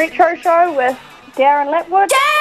Retro Show with Darren Lapwood. Trying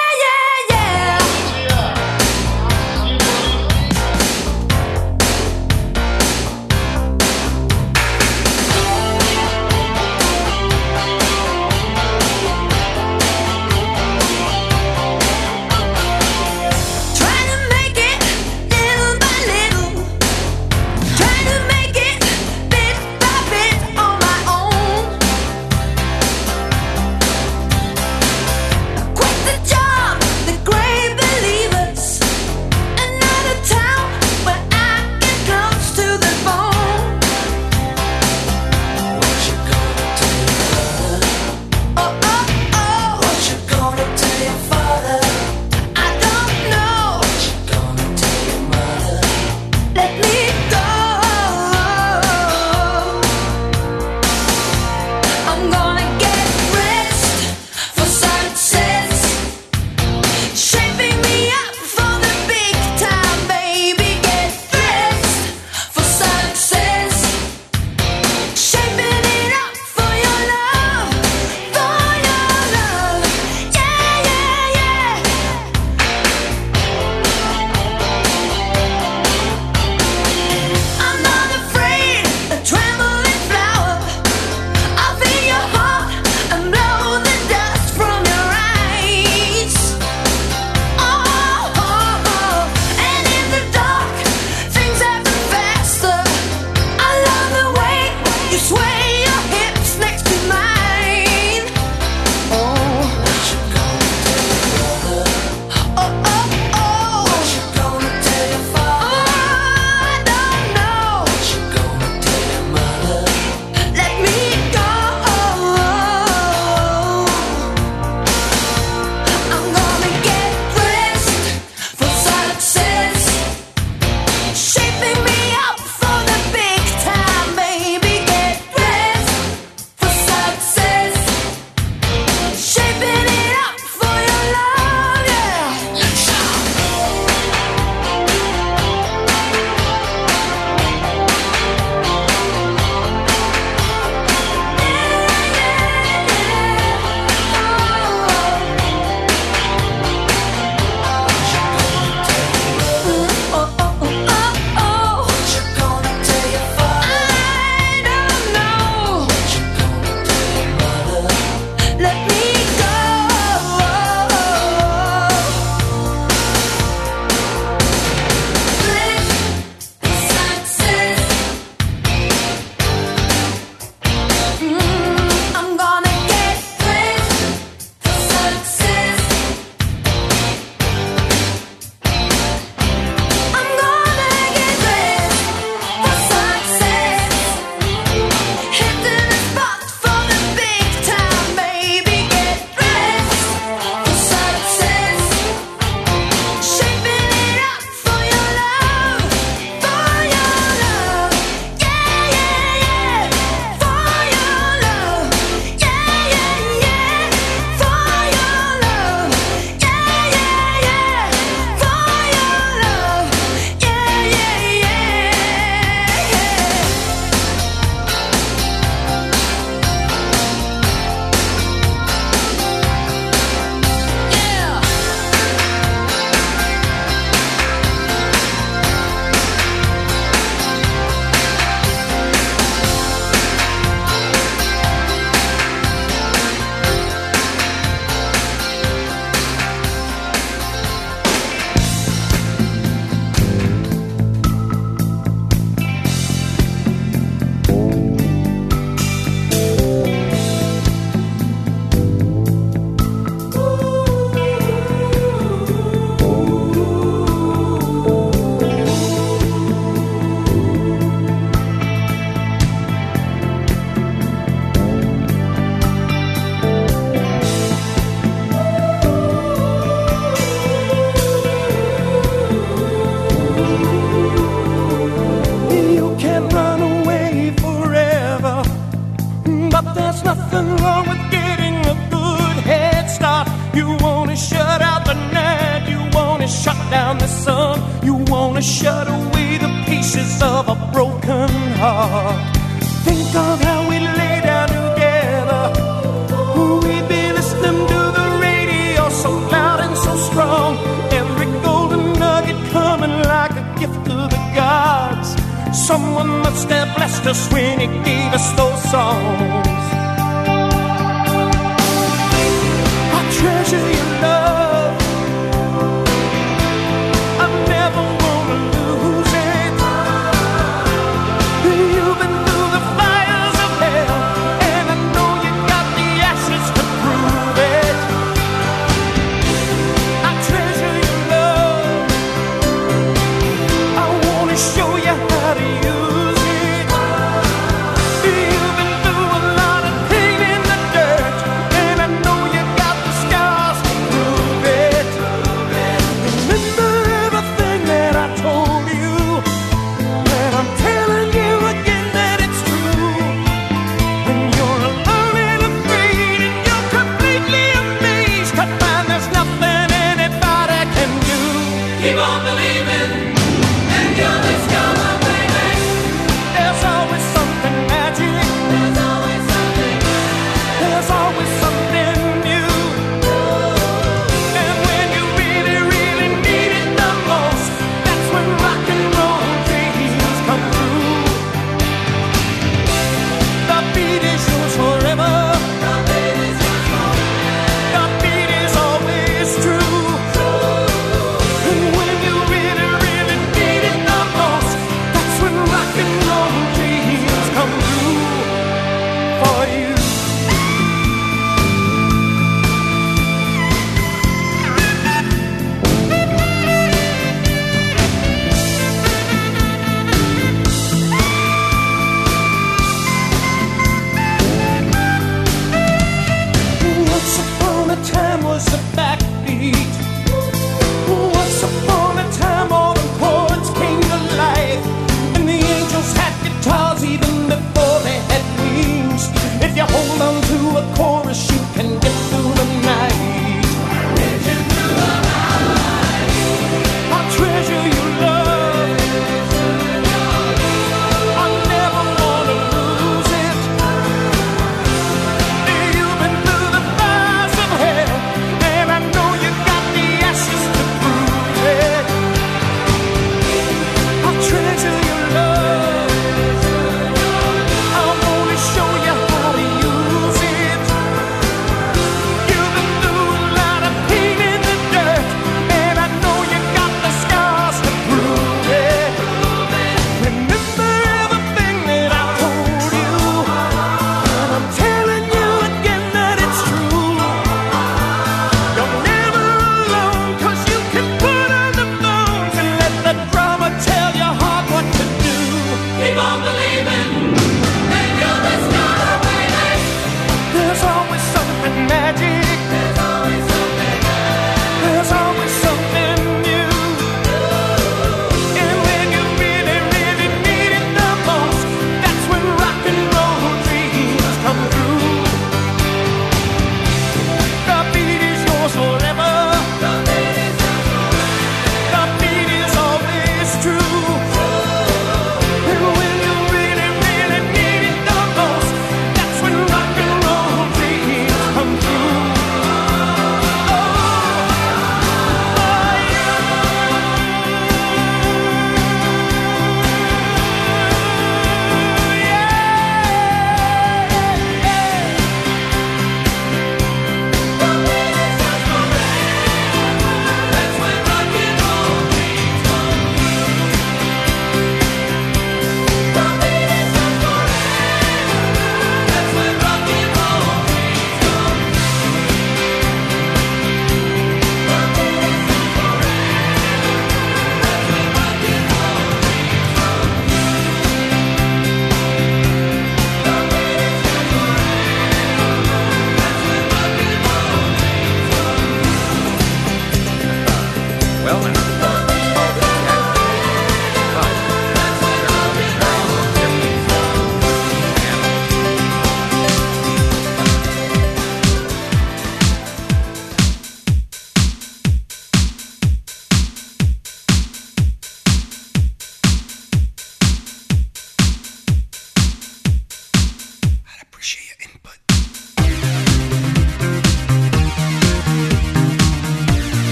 You wanna shut away the pieces of a broken heart. Think of how we lay down together. We've been listening to the radio so loud and so strong. Every golden nugget coming like a gift to the gods. Someone must have blessed us when he gave us those songs.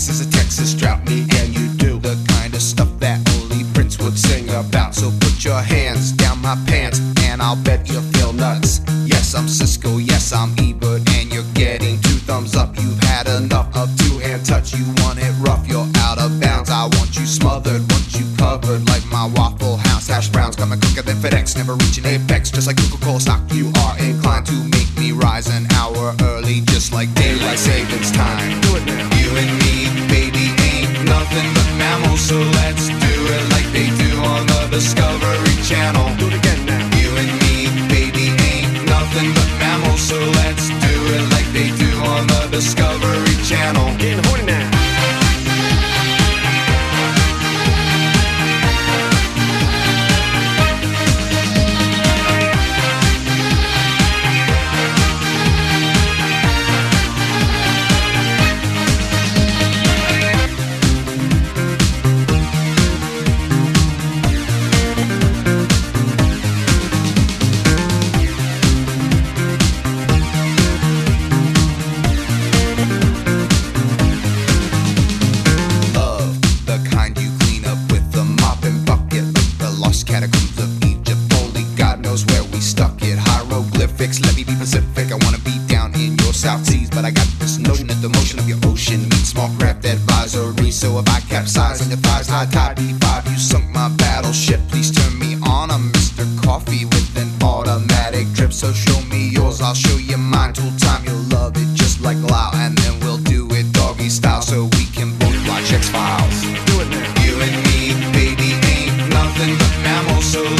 X is a Texas drought, me and you do the kind of stuff that only Prince would sing about. So put your hands down my pants, and I'll bet you I'm also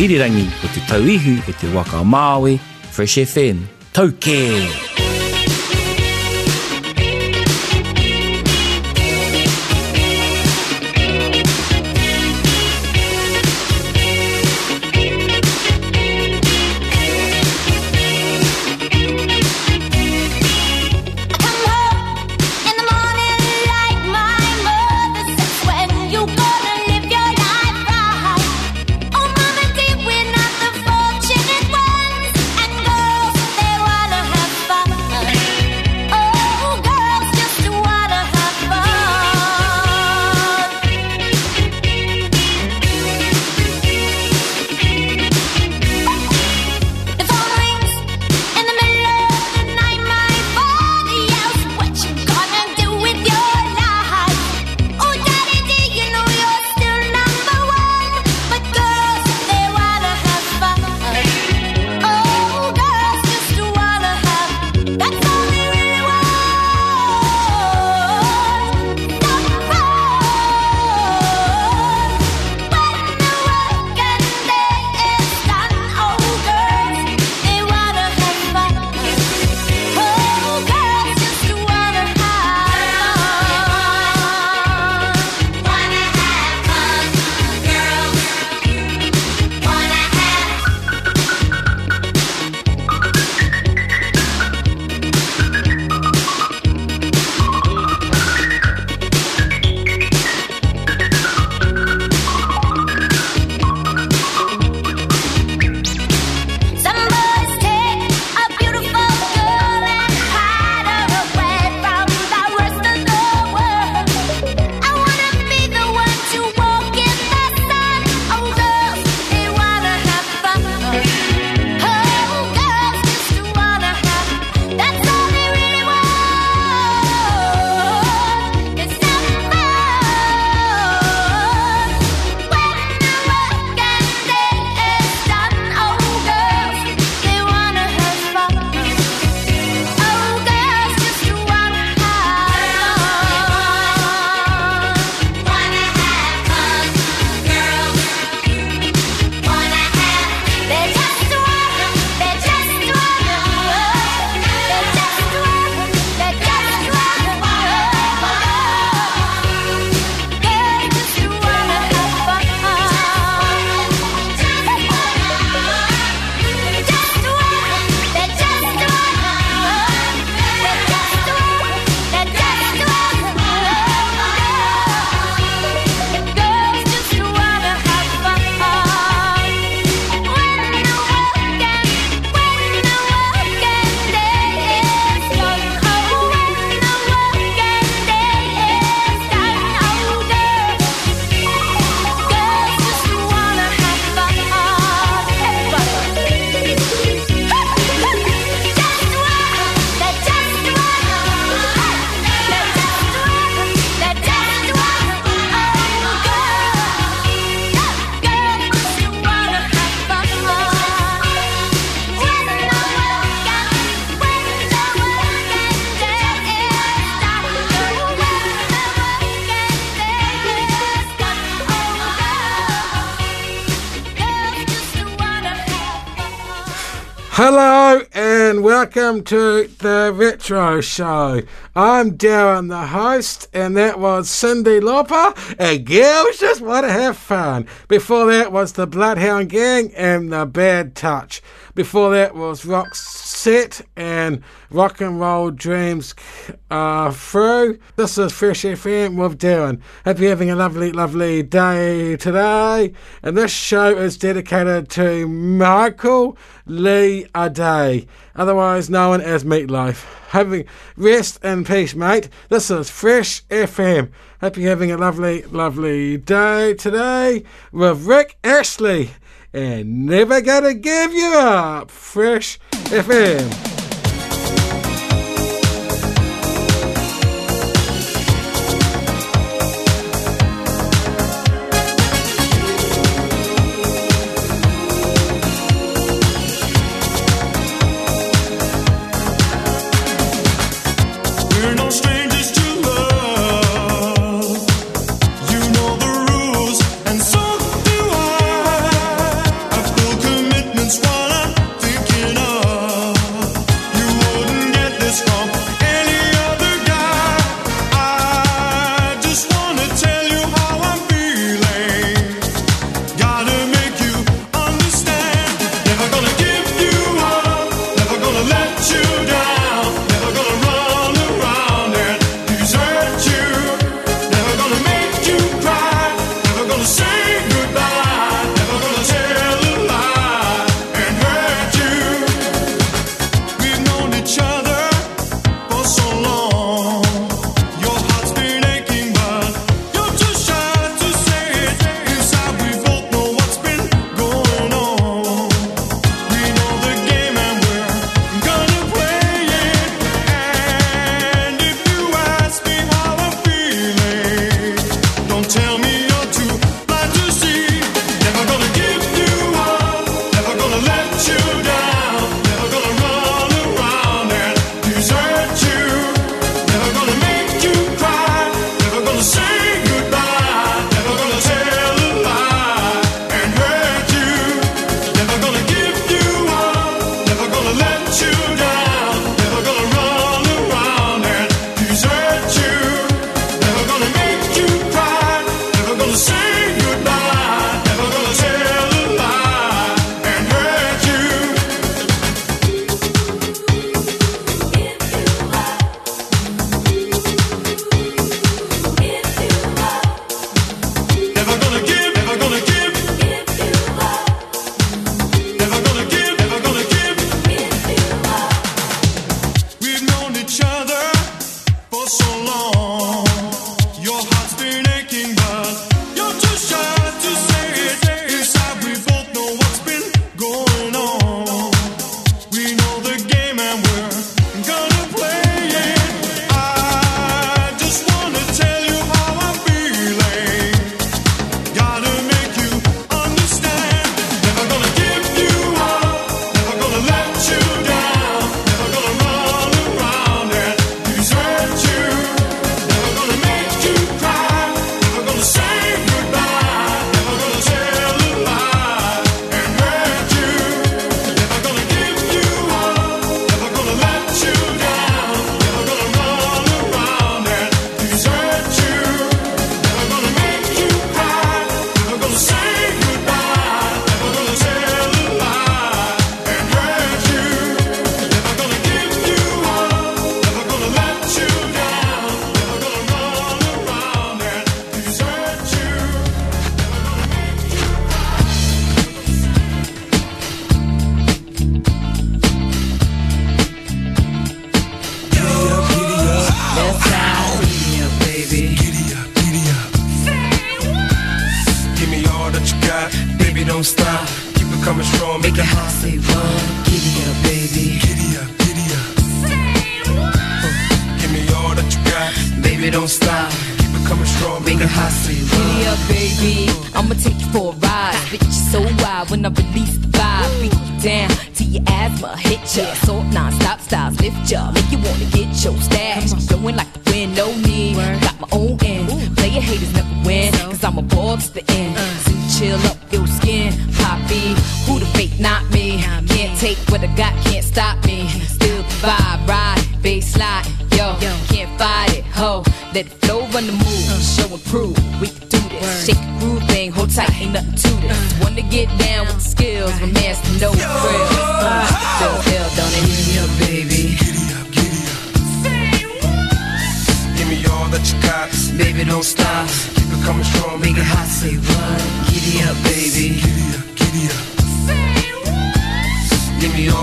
irirangi o te tauihu e te waka o Māori, Fresh FM. Tau kē! Tau kē! welcome to the Retro Show. I'm Darren, the host, and that was Cyndi Lauper and Girls Just Want to Have Fun. Before that was the Bloodhound Gang and the Bad Touch. Before that was Rock Set and Rock and Roll Dreams uh, Through. This is Fresh FM with Darren. Hope you're having a lovely, lovely day today. And this show is dedicated to Michael Lee Aday, otherwise known as Meat Loaf. Having rest in peace, mate. This is Fresh FM. Hope you're having a lovely, lovely day today with Rick Astley and never gonna give you up. Fresh FM.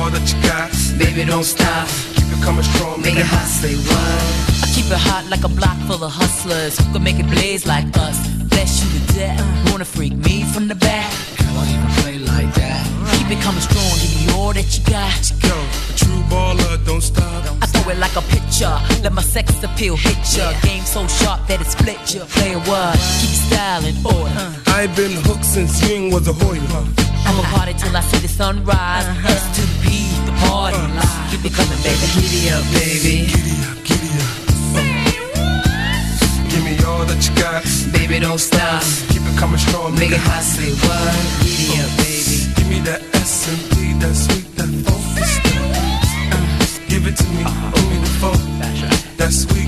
All that you got. Baby, don't stop. Keep it coming strong. Make it hot, say what? I keep it hot like a block full of hustlers who can make it blaze like us. Bless you to death. Wanna freak me from the back? Girl, I even play like that. Keep it coming strong, give me all that you got. Go, a true baller, don't stop. I throw it like a pitcher. Let my sex appeal hit ya. Game so sharp that it split ya. Play what? Keep style in order. Uh-huh. I've been hooked since Ying was a Hoyer. I'ma party till I see the sunrise. Uh-huh. S to the P, the party uh-huh. live. Keep it coming, baby. Giddy up, baby. Giddy up, giddy up. Give me all that you got. Baby, don't stop. Keep it coming strong. Make it hot, say what? Giddy up, uh, baby. Give me that S and P, that sweet, that sweet.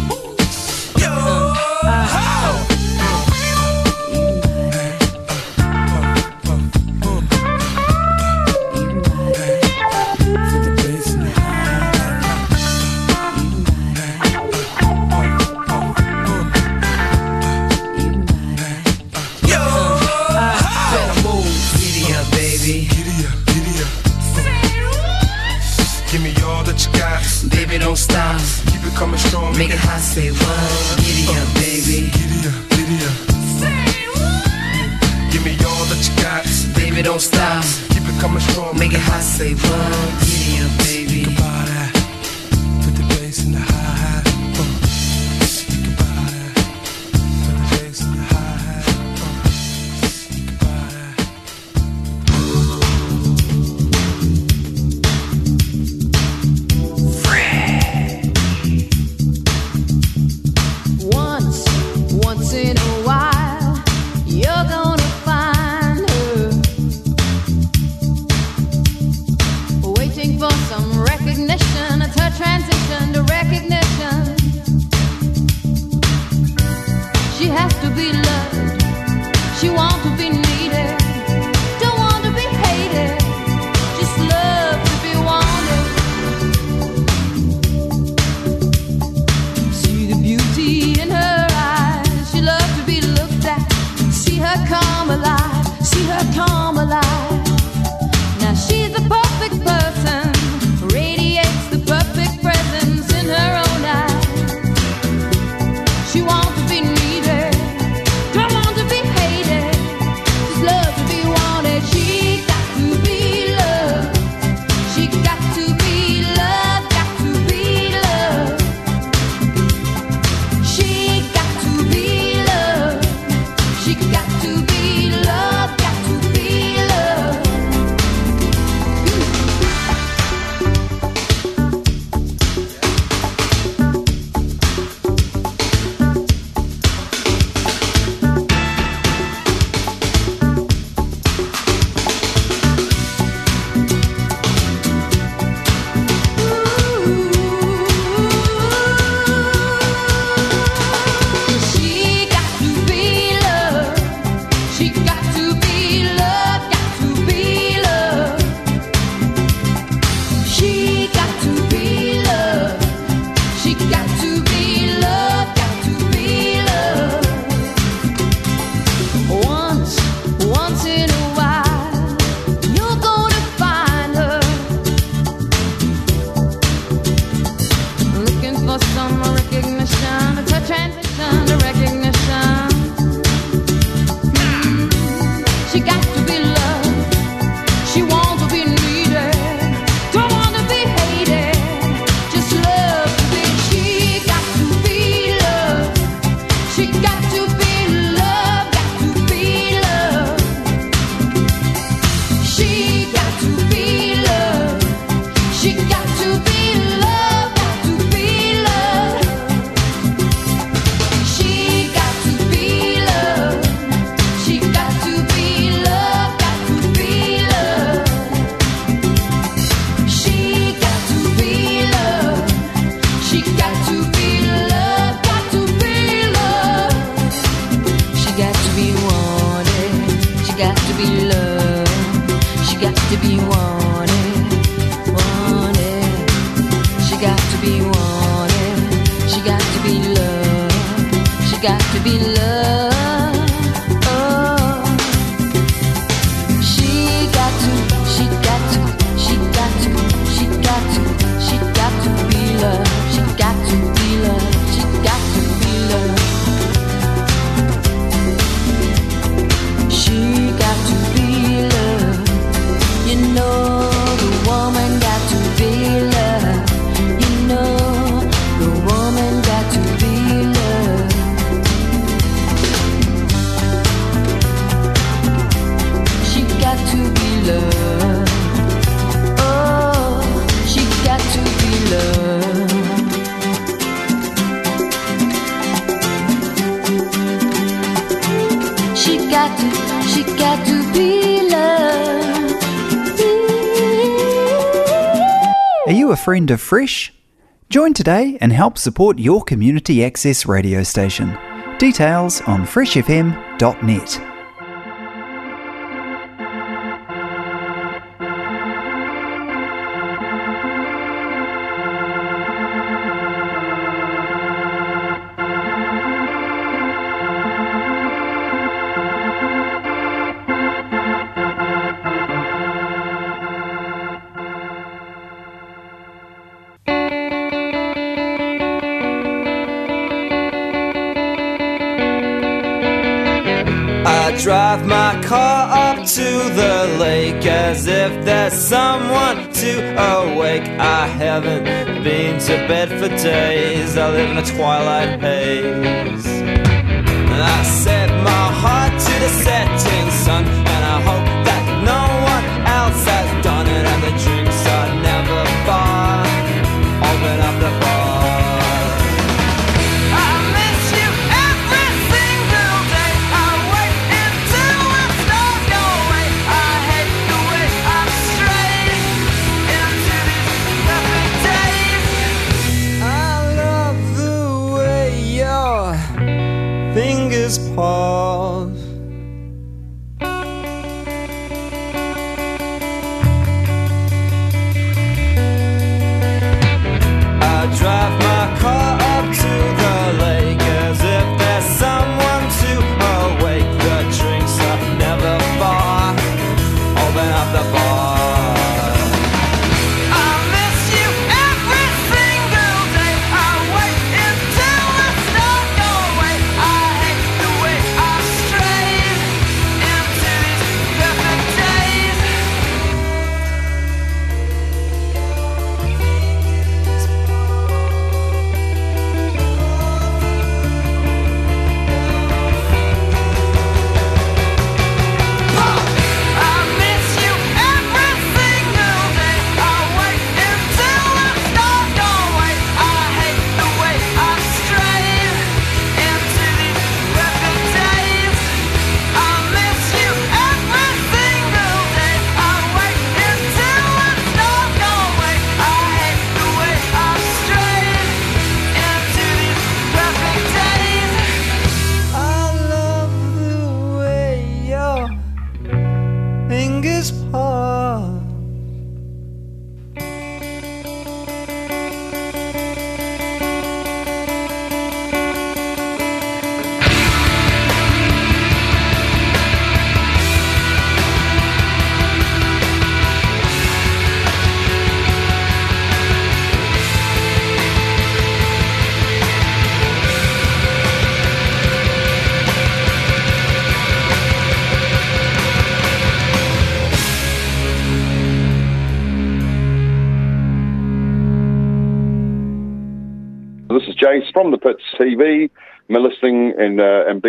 Coming strong. Make it hot, say what? friend of Fresh? Join today and help support your community access radio station. Details on freshfm.net. to the lake as if there's someone to awake. I haven't been to bed for days, I live in a twilight haze. I set my heart to the set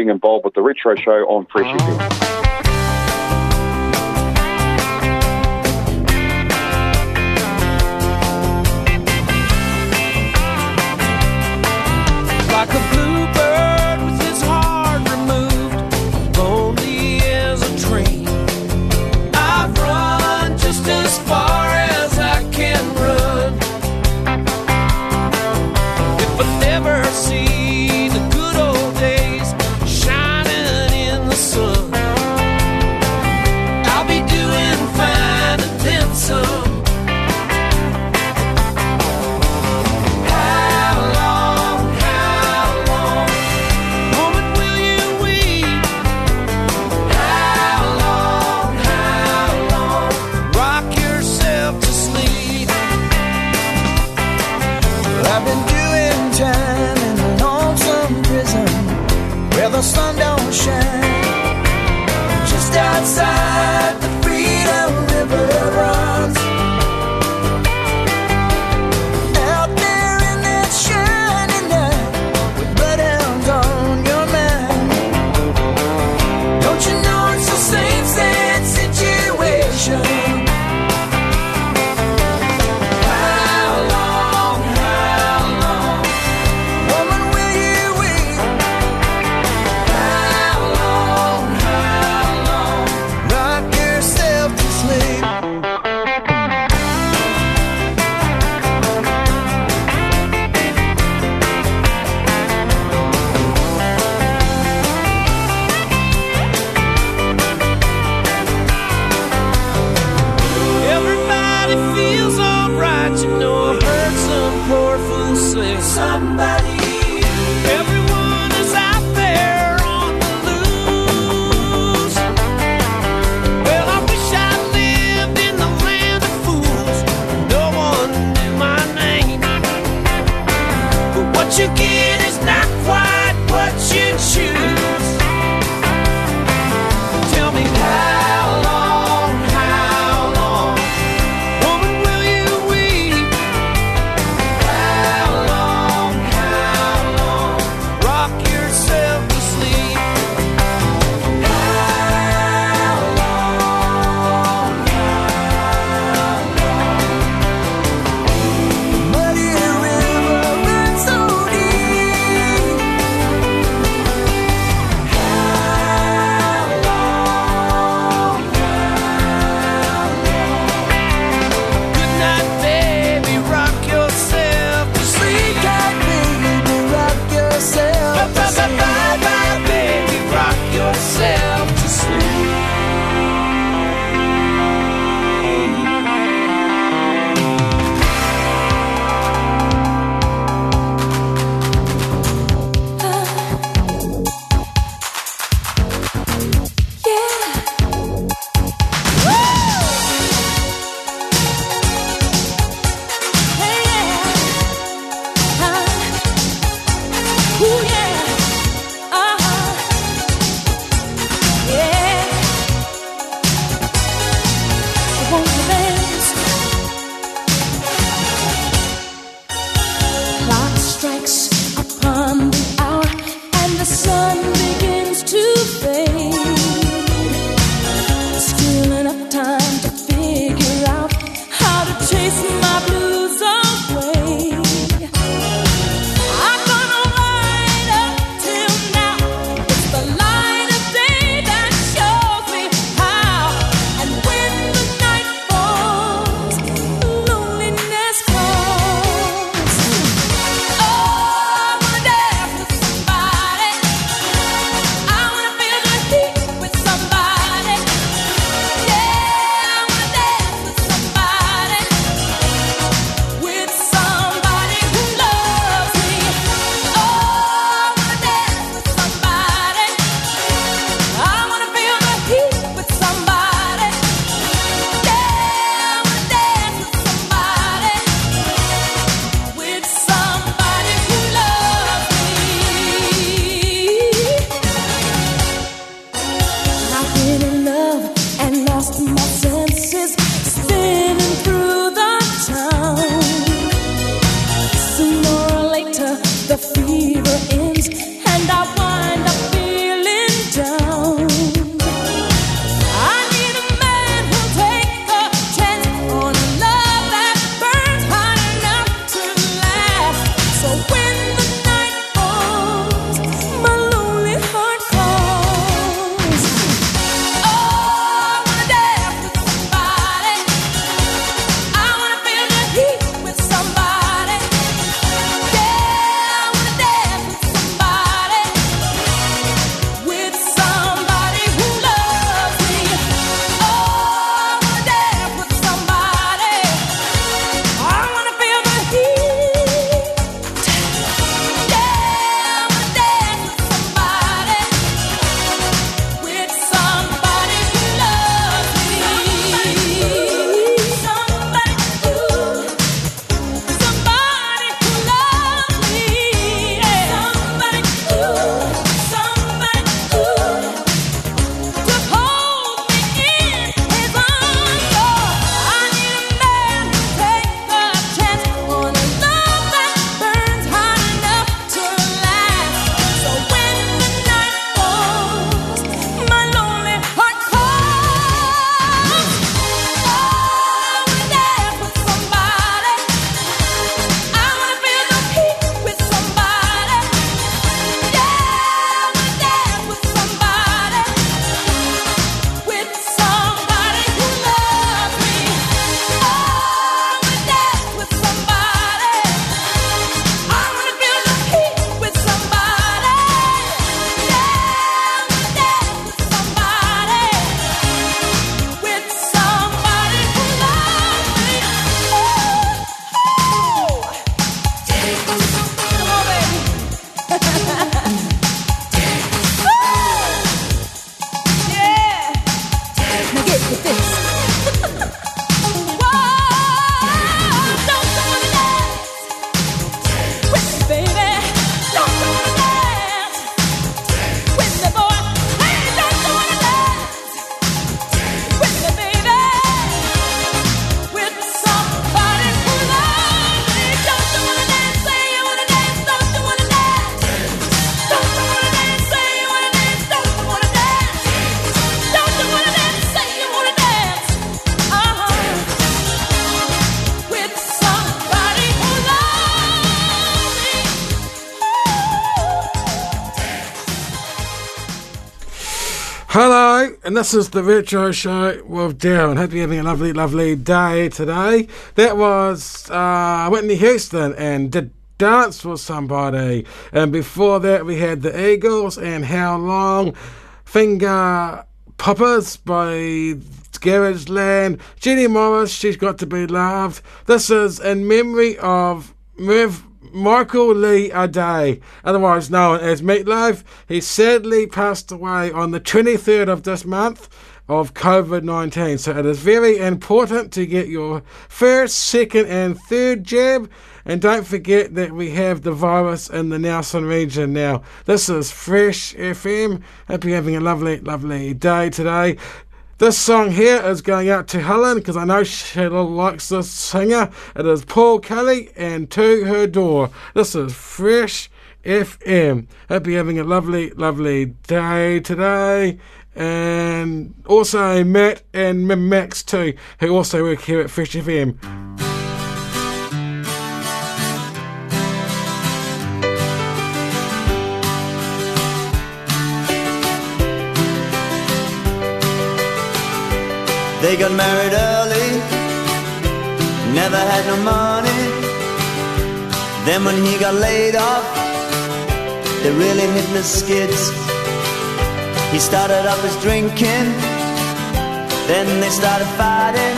being involved with the Retro Show on Fresh FM. And this is the Retro Show with Darren. Hope you're having a lovely, lovely day today. That was uh, Whitney Houston and Did Dance with Somebody. And before that, we had the Eagles and How Long, Finger Poppers by Garage Land, Jenny Morris, She's Got to Be Loved. This is in memory of Merv. Michael Lee Aday, otherwise known as Meat Loaf, he sadly passed away on the 23rd of this month of COVID 19. So it is very important to get your first, second, and third jab. And don't forget that we have the virus in the Nelson region now. This is Fresh FM. Hope you're having a lovely, lovely day today. This song here is going out to Helen because I know she likes this singer. It is Paul Kelly and To Her Door. This is Fresh FM. Hope you're having a lovely, lovely day today. And also Matt and Max too, who also work here at Fresh FM. They got married early, never had no money. Then when he got laid off, they really hit the skids. He started up his drinking, then they started fighting.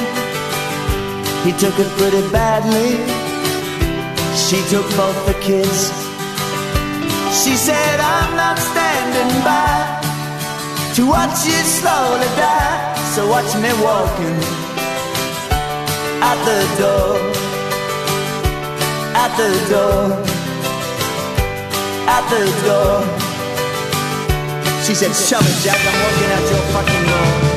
He took it pretty badly. She took both the kids. She said, I'm not standing by to watch you slowly die. So watch me walking out the door, out the door, out the door. She said, Shove it, Jack, I'm walking out your fucking door.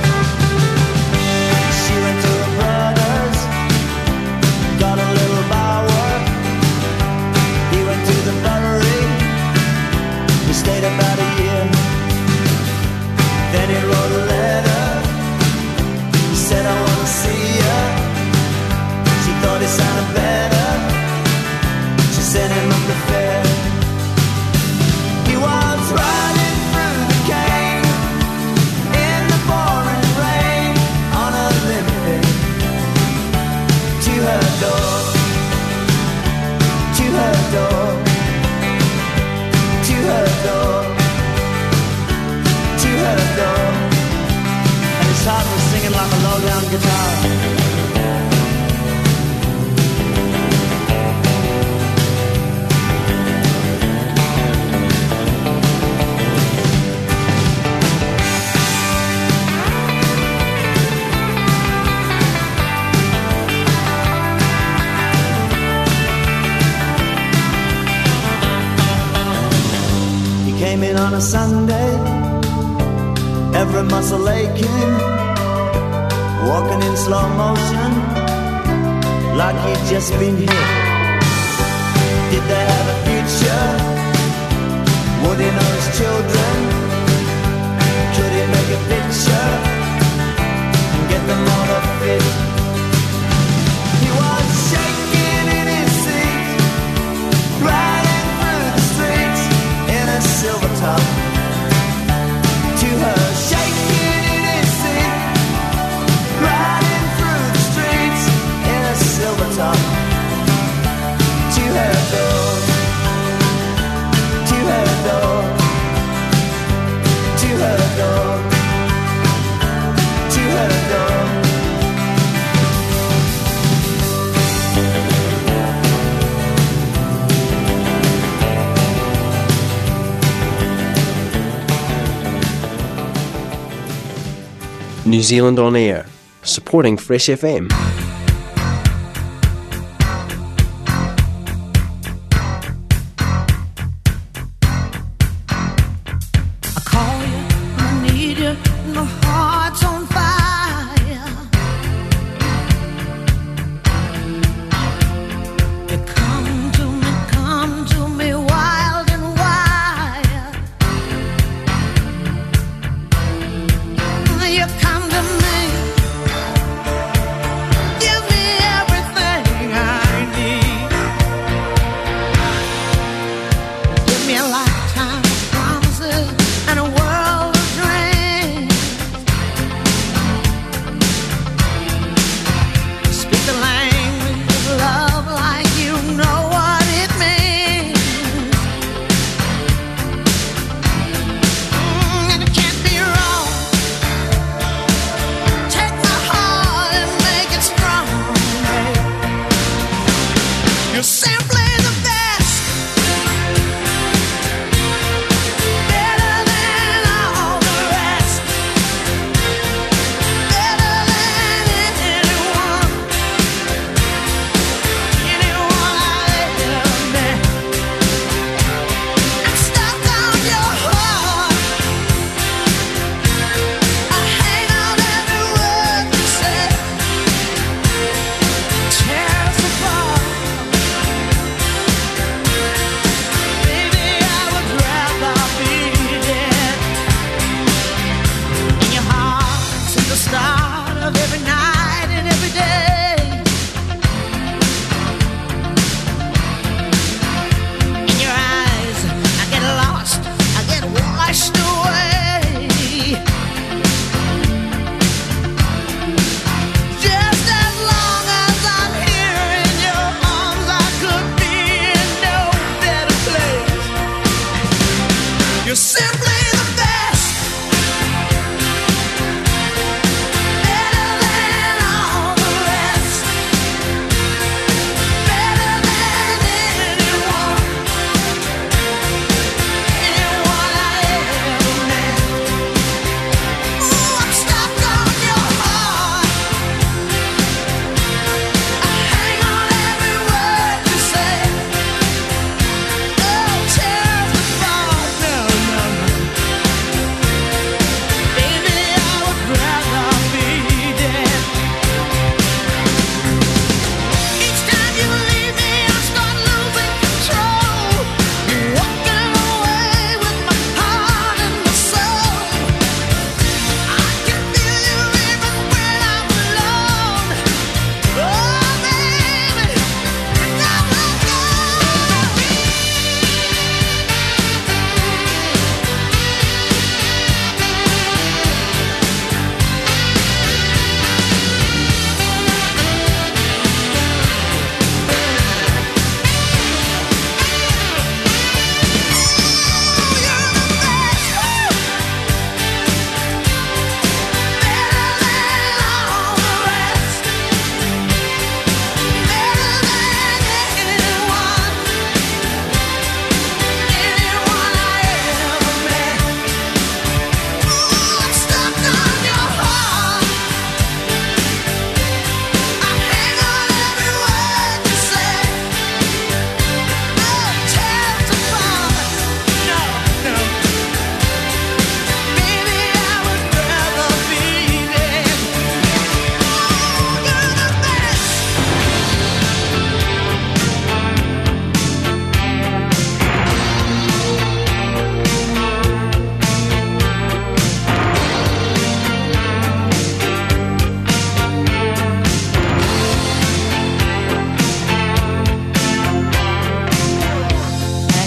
Came in on a Sunday every muscle aching, walking in slow motion, like he'd just been hit. Did they have a future? Would he know his children? Could he make a picture and get them all to fit? Top New Zealand on Air, supporting Fresh FM.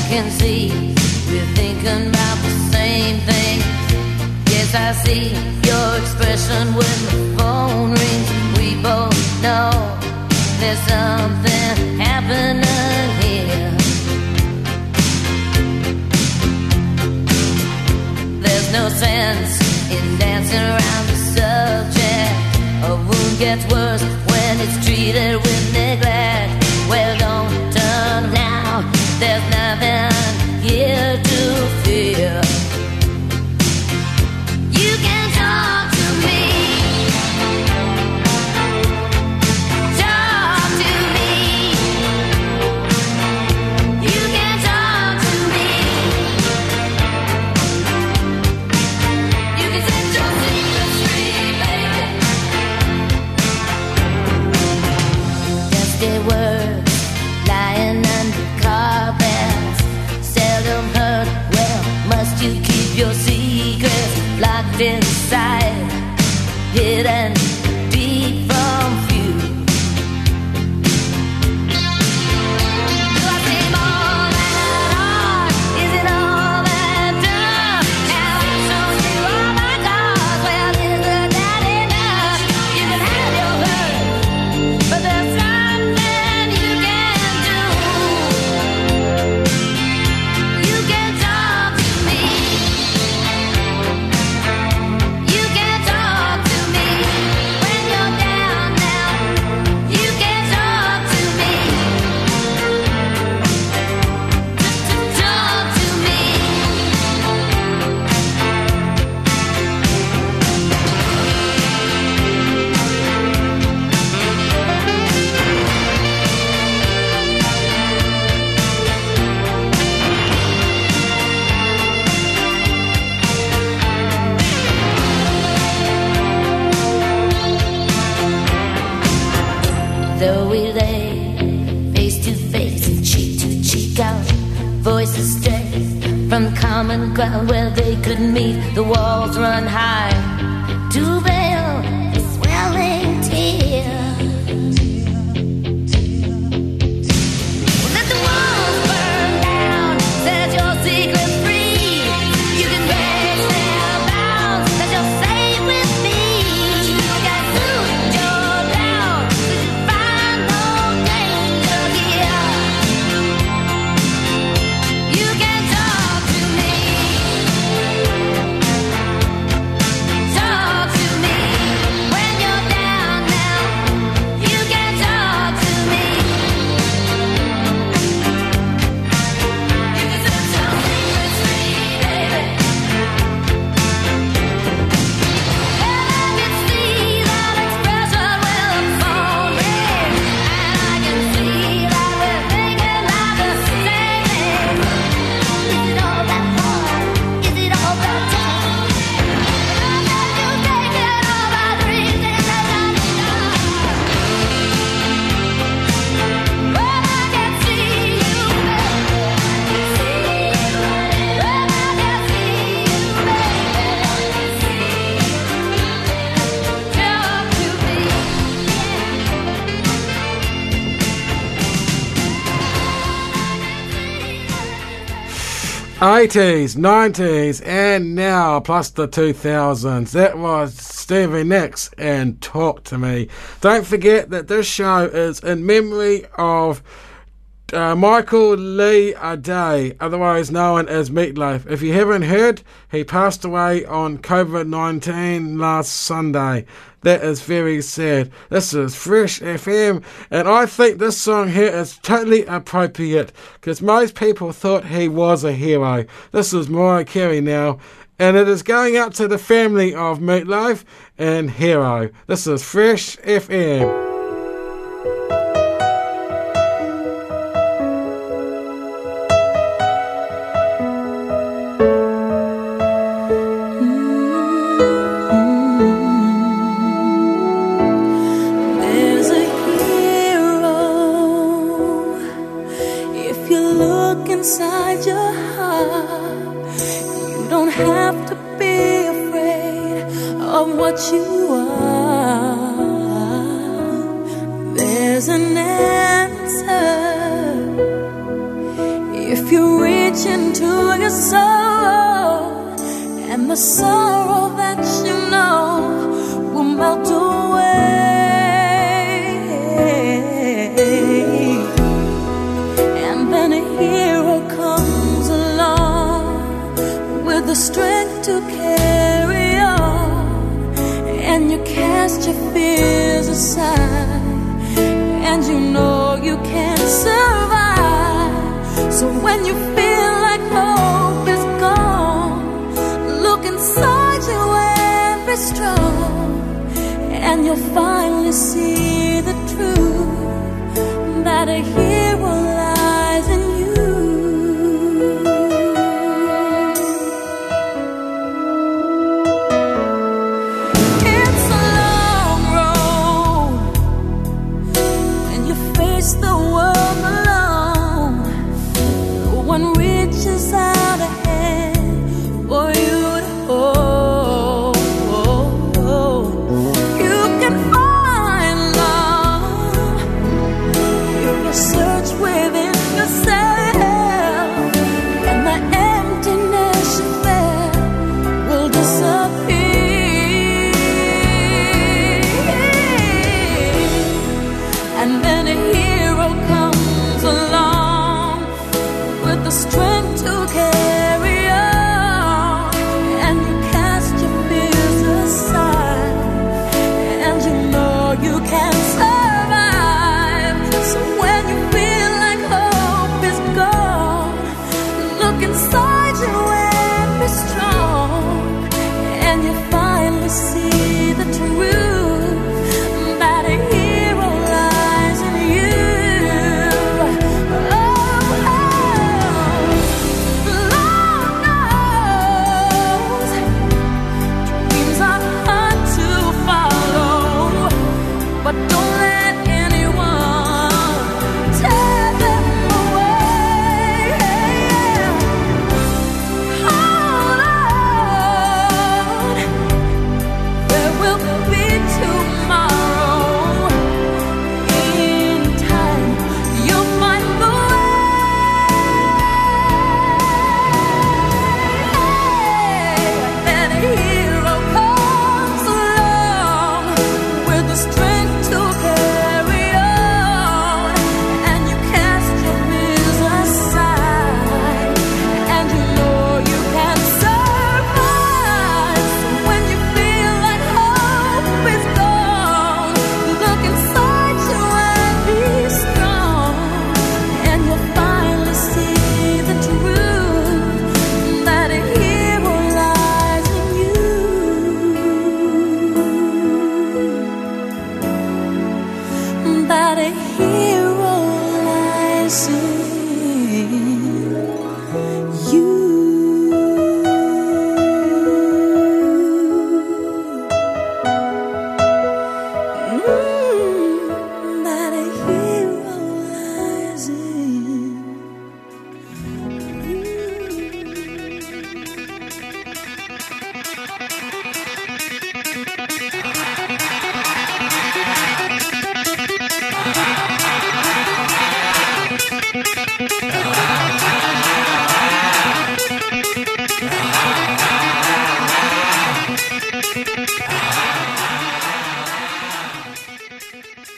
Can see we're thinking about the same thing. Yes, I see your expression when the phone rings. We both know there's something happening here. There's no sense in dancing around the subject. A wound gets worse when it's treated with neglect. Well, don't turn now. There's here to fear. 80s, 90s, and now plus the 2000s. That was Stevie Nicks and Talk to Me. Don't forget that this show is in memory of uh, Michael Lee Aday, otherwise known as Meat Loaf. If you haven't heard, he passed away on COVID 19 last Sunday. That is very sad. This is Fresh FM, and I think this song here is totally appropriate because most people thought he was a hero. This is Mariah Carey now, and it is going out to the family of Meat Loaf and Hero. This is Fresh FM. So when you feel like hope is gone, look inside you and be strong, and you'll finally see the truth that a hero.